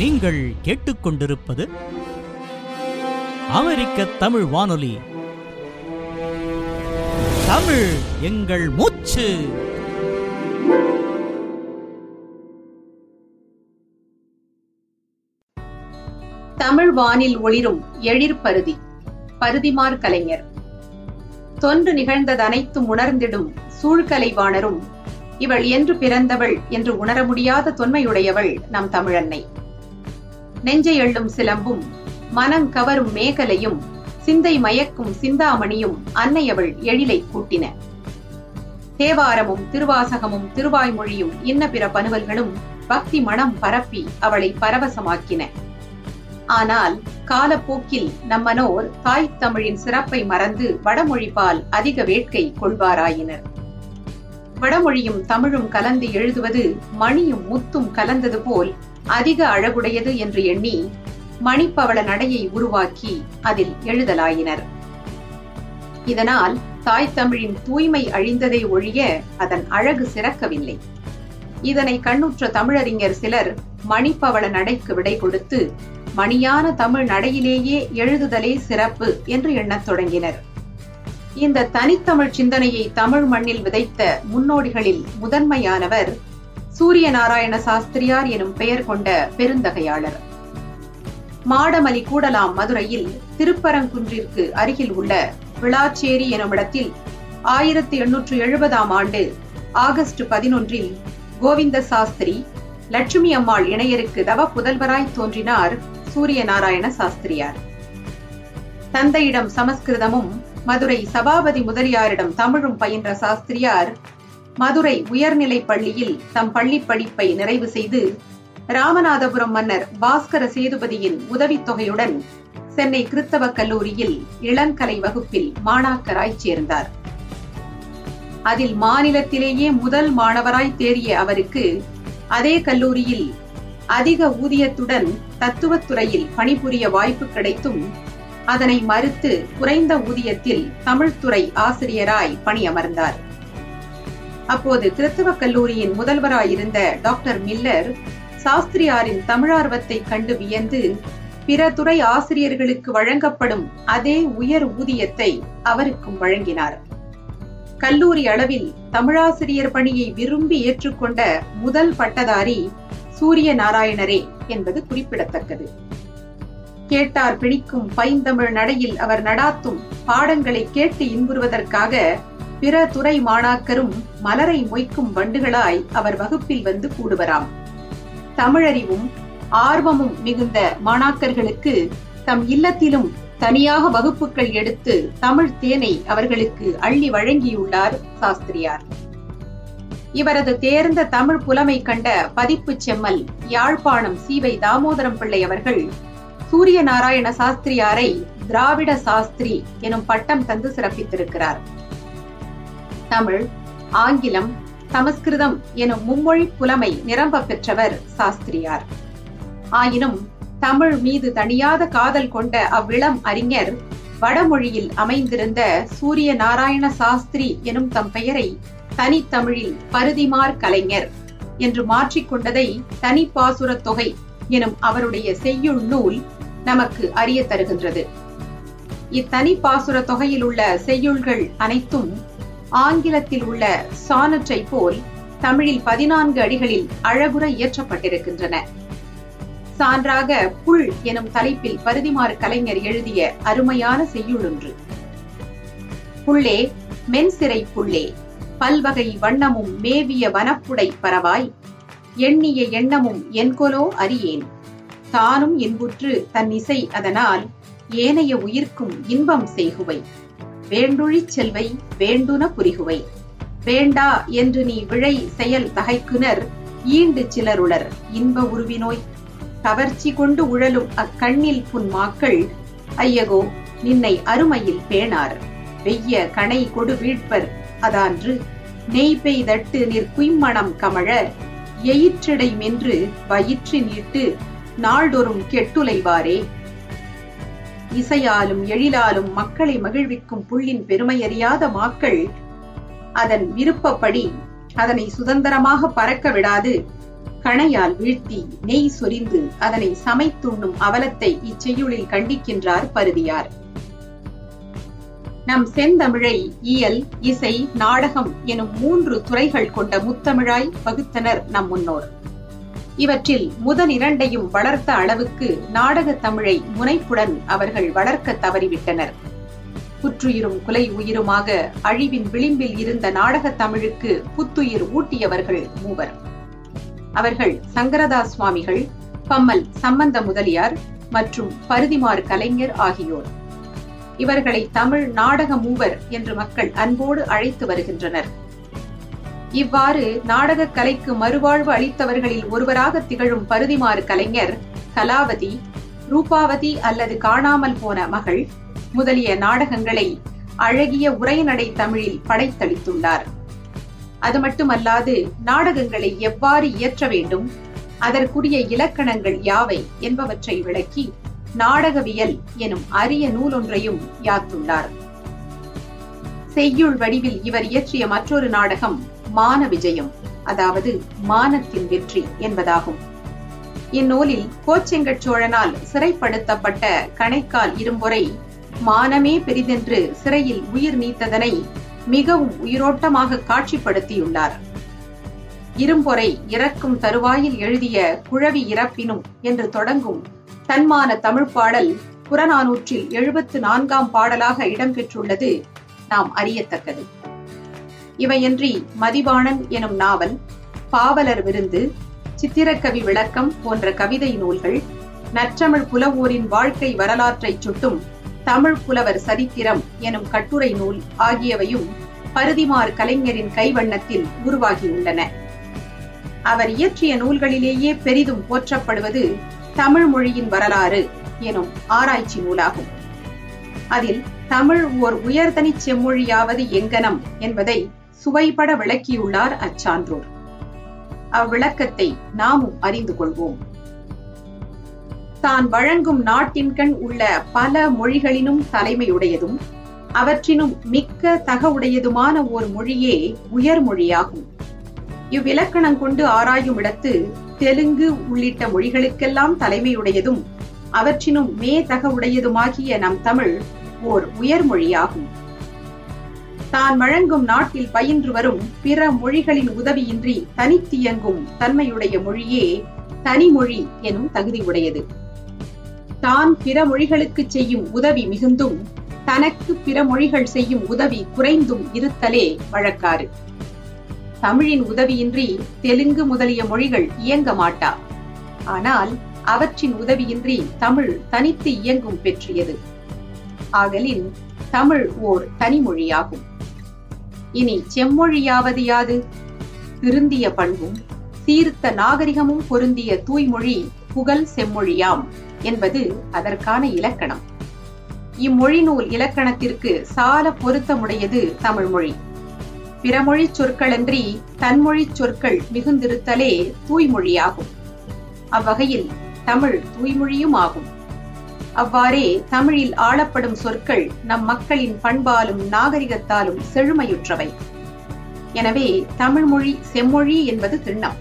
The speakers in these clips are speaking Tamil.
நீங்கள் கேட்டுக்கொண்டிருப்பது அமெரிக்க தமிழ் வானொலி. தமிழ் எங்கள் மூச்சு. தமிழ் வானில் ஒளிரும் எழிற்பருதி பருதிமார் கலைஞர். தொன்று நிகழ்ந்ததனைத்தும் உணர்ந்திடும் சூழ்கலைவாணரும் இவள் என்று பிறந்தவள் என்று உணர முடியாத தொன்மையுடையவள் நம் தமிழன்னை. நெஞ்சை எள்ளும் சிலம்பும் மனம் கவரும் மேகலையும் சிந்தை மயக்கும் சிந்தாமணியும் அன்னையவள் எழிலை கூட்டின. தேவாரமும் திருவாசகமும் திருவாய்மொழியும் இன்ன பிற பனுவல்களும் பக்தி மனம் பரப்பி அவளை பரவசமாக்கின. ஆனால் காலப்போக்கில் நம்மனோர் தாய் தமிழின் சிறப்பை மறந்து வடமொழிபால் அதிக வேட்கை கொள்வாராயினர். வடமொழியும் தமிழும் கலந்து எழுதுவது மணியும் முத்தும் கலந்தது போல் அதிக அழகுடையது என்று எண்ணி மணிப்பவள நடையை உருவாக்கி அதில் எழுதலாயினர். இதனால் தாய் தமிழின் தூய்மை அழிந்ததை ஒழிய அதன் அழகு சிறக்கவில்லை. இதனை கண்ணுற்ற தமிழறிஞர் சிலர் மணிப்பவள நடைக்கு விடை கொடுத்து மணியான தமிழ் நடையிலேயே எழுதுதலே சிறப்பு என்று எண்ணத் தொடங்கினர். இந்த தனித்தமிழ் சிந்தனையை தமிழ் மண்ணில் விதைத்த முன்னோடிகளில் முதன்மையானவர் சூரிய நாராயண சாஸ்திரியார் எனும் பெயர் கொண்ட பெருந்தகையாளர். மாடமலி கூடலாம் மதுரையில் திருப்பரங்குன்றிற்கு அருகில் உள்ள விளாச்சேரி எனுமிடத்தில் ஆயிரத்தி எண்ணூற்று எழுபதாம் ஆண்டு ஆகஸ்ட் பதினொன்றில் கோவிந்த சாஸ்திரி லட்சுமி அம்மாள் இணையருக்கு தவ புதல்வராய் தோன்றினார் சூரிய நாராயண சாஸ்திரியார். தந்தையிடம் சமஸ்கிருதமும் மதுரை சபாபதி முதலியாரிடம் தமிழும் பயின்ற சாஸ்திரியார் மதுரை உயர்நிலைப் பள்ளியில் தம் பள்ளி படிப்பை நிறைவு செய்து ராமநாதபுரம் மன்னர் பாஸ்கர சேதுபதியின் உதவித்தொகையுடன் சென்னை கிறித்தவ கல்லூரியில் இளங்கலை வகுப்பில் மாணாக்கராய் சேர்ந்தார். அதில் மாநிலத்திலேயே முதல் மாணவராய் தேறிய அவருக்கு அதே கல்லூரியில் அதிக ஊதியத்துடன் தத்துவத்துறையில் பணிபுரிய வாய்ப்பு கிடைத்தும் அதனை மறுத்து குறைந்த ஊதியத்தில் தமிழ்துறை ஆசிரியராய் பணியமர்ந்தார். அப்போது கிறிஸ்தவ கல்லூரியின் முதல்வராயிருந்த டாக்டர் மில்லர் சாஸ்திரியாரின் தமிழார்வத்தை கண்டு வியந்து பிற துறை ஆசிரியர்களுக்கு வழங்கப்படும் அதே உயர் ஊதியத்தை அவருக்கும் வழங்கினார். கல்லூரி அளவில் தமிழாசிரியர் பணியை விரும்பி ஏற்றுக்கொண்ட முதல் பட்டதாரி சூரிய நாராயணரே என்பது குறிப்பிடத்தக்கது. கேட்டார் பிடிக்கும் பைந்தமிழ் நடையில் அவர் நடாத்தும் பாடங்களை கேட்டு இன்புறுவதற்காக பிற துறை மாணாக்கரும் மலரை மொய்க்கும் வண்டுகளாய் அவர் வகுப்பில் வந்து கூடுவராம். தமிழறிவும் ஆர்வமும் மிகுந்த மாணாக்கர்களுக்கு தம் இல்லத்திலும் தனியாக வகுப்புகள் எடுத்து தமிழ் தேனை அவர்களுக்கு அள்ளி வழங்கியுள்ளார் சாஸ்திரியார். இவரது தேர்ந்த தமிழ் புலமை கண்ட பதிப்பு செம்மல் யாழ்ப்பாணம் சீவை தாமோதரம் பிள்ளை அவர்கள் சூரிய நாராயண சாஸ்திரியாரை திராவிட சாஸ்திரி எனும் பட்டம் தந்து சிறப்பித்திருக்கிறார். தமிழ் ஆங்கிலம் சமஸ்கிருதம் எனும் மும்மொழி புலமை நிரம்ப பெற்றவர் சாஸ்திரியார். ஆயினும் தமிழ் மீது தனியாத காதல் கொண்ட அவ்விளம் அறிஞர் வடமொழியில் அமைந்திருந்த சூரிய நாராயண சாஸ்திரி எனும் தம் பெயரை தனித்தமிழில் பருதிமார் கலைஞர் என்று மாற்றிக்கொண்டதை தனிப்பாசுர தொகை எனும் அவருடைய செய்யுள் நூல் நமக்கு அறிய தருகின்றது. இத்தனி பாசுர தொகையில் உள்ள செய்யுள்கள் அனைத்தும் ஆங்கிலத்தில் உள்ள சானற்றை போல் தமிழில் பதினான்கு அடிகளில் அழகுற இயற்றப்பட்டிருக்கின்றன. சான்றாக புல் எனும் தலைப்பில் பருதிமாறு கலைஞர் எழுதிய அருமையான செய்யுளொன்று. புள்ளே மென்சிறை புள்ளே பல்வகை வண்ணமும் மேவிய வனப்புடை பரவாய் எண்ணிய எண்ணமும் என்கொலோ அறியேன். தானும் இன்புற்று தன் இசை அதனால் ஏனைய உயிர்க்கும் இன்பம் செய்குவை. வேண்டுழிச் செல்வை வேண்டுன புரிகுவை. வேண்டா என்று நீ விழை செயல் தகைக்குனர் ஈண்டு சிலருளர் இன்ப உருவினோய். கவர்ச்சி கொண்டு உழலும் அக்கண்ணில் புன் மாக்கள் ஐயகோ நின்னை அருமையில் பேணார். வெய்ய கணை கொடு வீழ்ப்பர் அதான்று நெய் பெய்தட்டு நிற்குய்மணம் கமழ எயிற்றிடை மென்று வயிற்று நீட்டு நாள்தொறும் கெட்டுலைவாரே இசையாலும் எழிலாலும் மக்களை மகிழ்விக்கும் புள்ளின் பெருமையறியாத மாக்கள் அதன் விருப்பப்படி அதனை சுதந்திரமாக பறக்க விடாது. கணையால் வீழ்த்தி நெய் சொரிந்து அதனை சமைத்துண்ணும் அவலத்தை இச்செய்யுளில் கண்டிக்கின்றார் பருதியார் நம் செந்தமிழை இயல் இசை நாடகம் எனும் மூன்று துறைகள் கொண்ட முத்தமிழாய் வகுத்தனர் நம் முன்னோர். இவற்றில் முதல் இரண்டையும் வளர்த்த அளவுக்கு நாடக தமிழை முனைப்புடன் அவர்கள் வளர்க்க தவறிவிட்டனர். புற்றுயிரும் குலை உயிருமாக அழிவின் விளிம்பில் இருந்த நாடக தமிழுக்கு புத்துயிர் ஊட்டியவர்கள் மூவர். அவர்கள் சங்கரதாஸ் சுவாமிகள் பம்மல் சம்பந்த முதலியார் மற்றும் பருதிமார் கலைஞர் ஆகியோர். இவர்களை தமிழ் நாடக மூவர் என்று மக்கள் அன்போடு அழைத்து வருகின்றனர். இவ்வாறு நாடக கலைக்கு மறுவாழ்வு அளித்தவர்களில் ஒருவராக திகழும் பருதிமாறு கலைஞர் கலாவதி ரூபாவதி அல்லது காணாமல் போன மகள் முதலிய நாடகங்களை அழகிய உரைநடை தமிழில் படைத்தளித்துள்ளார். அது மட்டுமல்லாது நாடகங்களை எவ்வாறு இயற்ற வேண்டும் அதற்குரிய இலக்கணங்கள் யாவை என்பவற்றை விளக்கி நாடகவியல் எனும் அரிய நூலொன்றையும் யாத்துள்ளார். செய்யுள் வடிவில் இவர் இயற்றிய மற்றொரு நாடகம் மான விஜயம் அதாவது மானத்தின் வெற்றி என்பதாகும். இந்நூலில் கோச்செங்கட் சோழனால் சிறைப்படுத்தப்பட்ட கணைக்கால் இரும்பொறை மானமே பெரிதென்று சிறையில் உயிர் நீத்ததனை மிகவும் உயிரோட்டமாக காட்சிப்படுத்தியுள்ளார். இரும்பொறை இறக்கும் தருவாயில் எழுதிய குழவி இறப்பினும் என்று தொடங்கும் தன்மான தமிழ் பாடல் புறநானூற்றில் எழுபத்து நான்காம் பாடலாக இடம்பெற்றுள்ளது நாம் அறியத்தக்கது. இவையன்றி மதிவாணன் எனும் நாவல் பாவலர் விருந்து சித்திரக்கவி விளக்கம் போன்ற கவிதை நூல்கள் நற்றமிழ் புலவோரின் வாழ்க்கை வரலாற்றை சுட்டும் தமிழ் புலவர் சரித்திரம் எனும் கட்டுரை நூல் ஆகியவையும் பருதிமார் கலைஞரின் கைவண்ணத்தில் உருவாகியுள்ளன. அவர் இயற்றிய நூல்களிலேயே பெரிதும் போற்றப்படுவது தமிழ் மொழியின் வரலாறு எனும் ஆராய்ச்சி நூலாகும். அதில் தமிழ் ஓர் உயர்தனி செம்மொழியாவது எங்கனம் என்பதை சுவைபட விளக்கியுள்ளார் அச்சான்றோர். அவ்விளக்கத்தை நாமும் அறிந்து கொள்வோம். தான் வழங்கும் நாட்டின்கண் உள்ள பல மொழிகளினும் தலைமையுடையதும் அவற்றினும் மிக்க தகவுடையதுமான ஓர் மொழியே உயர் மொழியாகும். இவ்விலக்கணம் கொண்டு ஆராயும் இடத்து தெலுங்கு உள்ளிட்ட மொழிகளுக்கெல்லாம் தலைமையுடையதும் அவற்றினும் மே தகவுடையதுமாகிய நம் தமிழ் ஓர் உயர் மொழியாகும். தான் வழங்கும் நாட்டில் பயின்று வரும் பிற மொழிகளின் உதவியின்றி தனித்தியங்கும் தன்மையுடைய மொழியே தனிமொழி எனும் தகுதி உடையது தான் பிற மொழிகளுக்கு செய்யும் உதவி மிகுந்தும் தனக்கு பிற மொழிகள் செய்யும் உதவி குறைந்தும் இருத்தலே வழக்காறு. தமிழின் உதவியின்றி தெலுங்கு முதலிய மொழிகள் இயங்க மாட்டா. ஆனால் அவற்றின் உதவியின்றி தமிழ் தனித்து இயங்கும் பெற்றியது. ஆகலின் தமிழ் ஓர் தனிமொழியாகும். இனி செம்மொழியாவது யாது? திருந்திய பண்பும் சீர்த்த நாகரிகமும் பொருந்திய தூய்மொழி புகழ் செம்மொழியாம் என்பது அதற்கான இலக்கணம். இம்மொழி நூல் இலக்கணத்திற்கு சால பொருத்தமுடையது தமிழ்மொழி. பிறமொழி சொற்களன்றி தன்மொழி சொற்கள் மிகுந்திருத்தலே தூய்மொழியாகும். அவ்வகையில் தமிழ் தூய்மொழியும் ஆகும். அவ்வாறே தமிழில் ஆளப்படும் சொற்கள் நம் மக்களின் பண்பாலும் நாகரிகத்தாலும் செழுமையுற்றவை. எனவே தமிழ் மொழி செம்மொழி என்பது திண்ணம்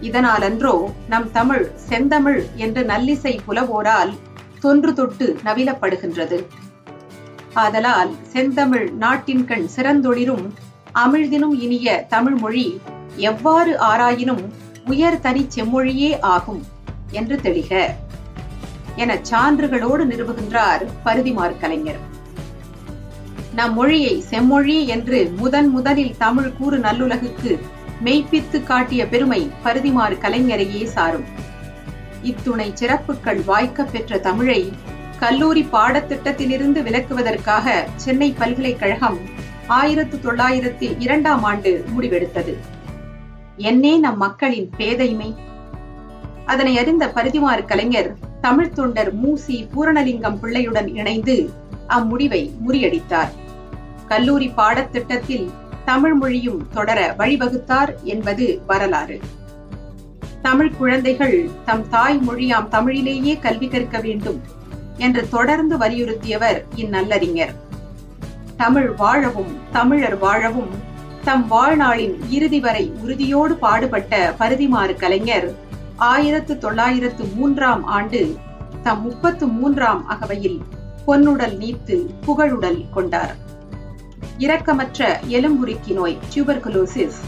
இதனாலன்றோ நம் தமிழ் செந்தமிழ் என்று நல்லிசை புலவோரால் தொன்று தொட்டு நவிலப்படுகின்றது. ஆதலால் செந்தமிழ் நாட்டின் கண் சிறந்தொழிரும் அமிழ்தினும் இனிய தமிழ் மொழி எவ்வாறு ஆராயினும் உயர் தனி செம்மொழியே ஆகும் என்று தெளிக. என சான்றுகளோடு நிறுவுகின்றார் பருதிமார் கலைஞர். நம் மொழியை செம்மொழி என்று முதன் முதலில் தமிழ் கூறு நல்லுலகுக்கு மெய்ப்பித்து காட்டிய பெருமை பருதிமார் கலைஞரையே சாரும். இத்துணை சிறப்புகள் வாய்க்க பெற்ற தமிழை கல்லூரி பாடத்திட்டத்திலிருந்து விலக்குவதற்காக சென்னை பல்கலைக்கழகம் ஆயிரத்து தொள்ளாயிரத்தி இரண்டாம் ஆண்டு முடிவெடுத்தது. என்னே நம் மக்களின் பேதைமை. அதனை அறிந்த பருதிமார் கலைஞர் தமிழ் தொண்டர் மூசி பூரணலிங்கம் பிள்ளையுடன் இணைந்து அம்முடிவை முறியடித்தார். கல்லூரி பாடத்திட்டத்தில் தமிழ் மொழியும் தொடர வழிவகுத்தார் என்பது வரலாறு. தமிழ் குழந்தைகள் தம் தாய் மொழியாம் தமிழிலேயே கல்வி கற்க வேண்டும் என்று தொடர்ந்து வலியுறுத்தியவர் இந்நல்லறிஞர். தமிழ் வாழவும் தமிழர் வாழவும் தம் வாழ்நாளின் இறுதி வரை உறுதியோடு பாடுபட்ட பருதிமாறு கலைஞர் ஆயிரத்து தொள்ளாயிரத்து மூன்றாம் ஆண்டு தம் முப்பத்து மூன்றாம் அகவையில் பொன்னுடல் நீத்து புகழுடல் கொண்டார். இரக்கமற்ற எலும்புருக்கி நோய் டியூபர்குலோசிஸ்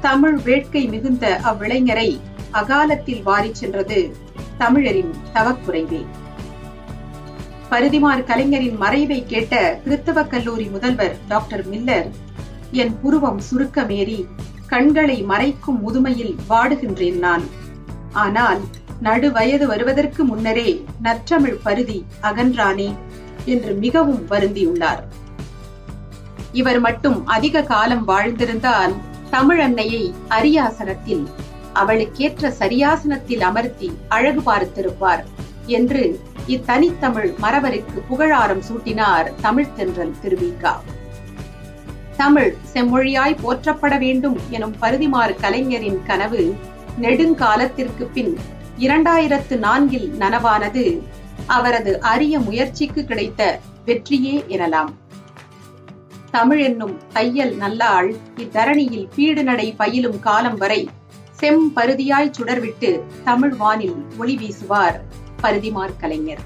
தமிழ் வேட்கை மிகுந்த அவ்விளைஞரை அகாலத்தில் வாரி சென்றது தமிழரின் தவக்குறைவே. பருதிமார் கலைஞரின் மறைவை கேட்ட கிறித்தவ கல்லூரி முதல்வர் டாக்டர் மில்லர் என் புருவம் சுருக்கமேறி கண்களை மறைக்கும் முதுமையில் வாடுகின்றேன் நான். ஆனால் நடு வயது வருவதற்கு முன்னரே நற்றமிழ் பருதி அகன்றானே என்று மிகவும் வருந்தியுள்ளார். இவர் மட்டும் அதிக காலம் வாழ்ந்திருந்தால் தமிழன்னையை அரியாசனத்தில் அவளுக்கேற்ற சரியாசனத்தில் அமர்த்தி அழகு பார்த்திருப்பார் என்று இத்தனித்தமிழ் மரவருக்கு புகழாரம் சூட்டினார் தமிழ்த்தென்றல் திருவிக்கா தமிழ் செம்மொழியாய் போற்றப்பட வேண்டும் எனும் பருதிமாறு கலைஞரின் கனவு நெடுங்காலத்திற்கு பின் இரண்டாயிரத்து நான்கில் நனவானது அவரது அரிய முயற்சிக்கு கிடைத்த வெற்றியே எனலாம். தமிழ் என்னும் தையல் நல்லாள் இத்தரணியில் பீடு நடை பயிலும் காலம் வரை செம் பருதியாய் சுடர்விட்டு தமிழ் வானில் ஒளி வீசுவார் பருதிமார் கலைஞர்.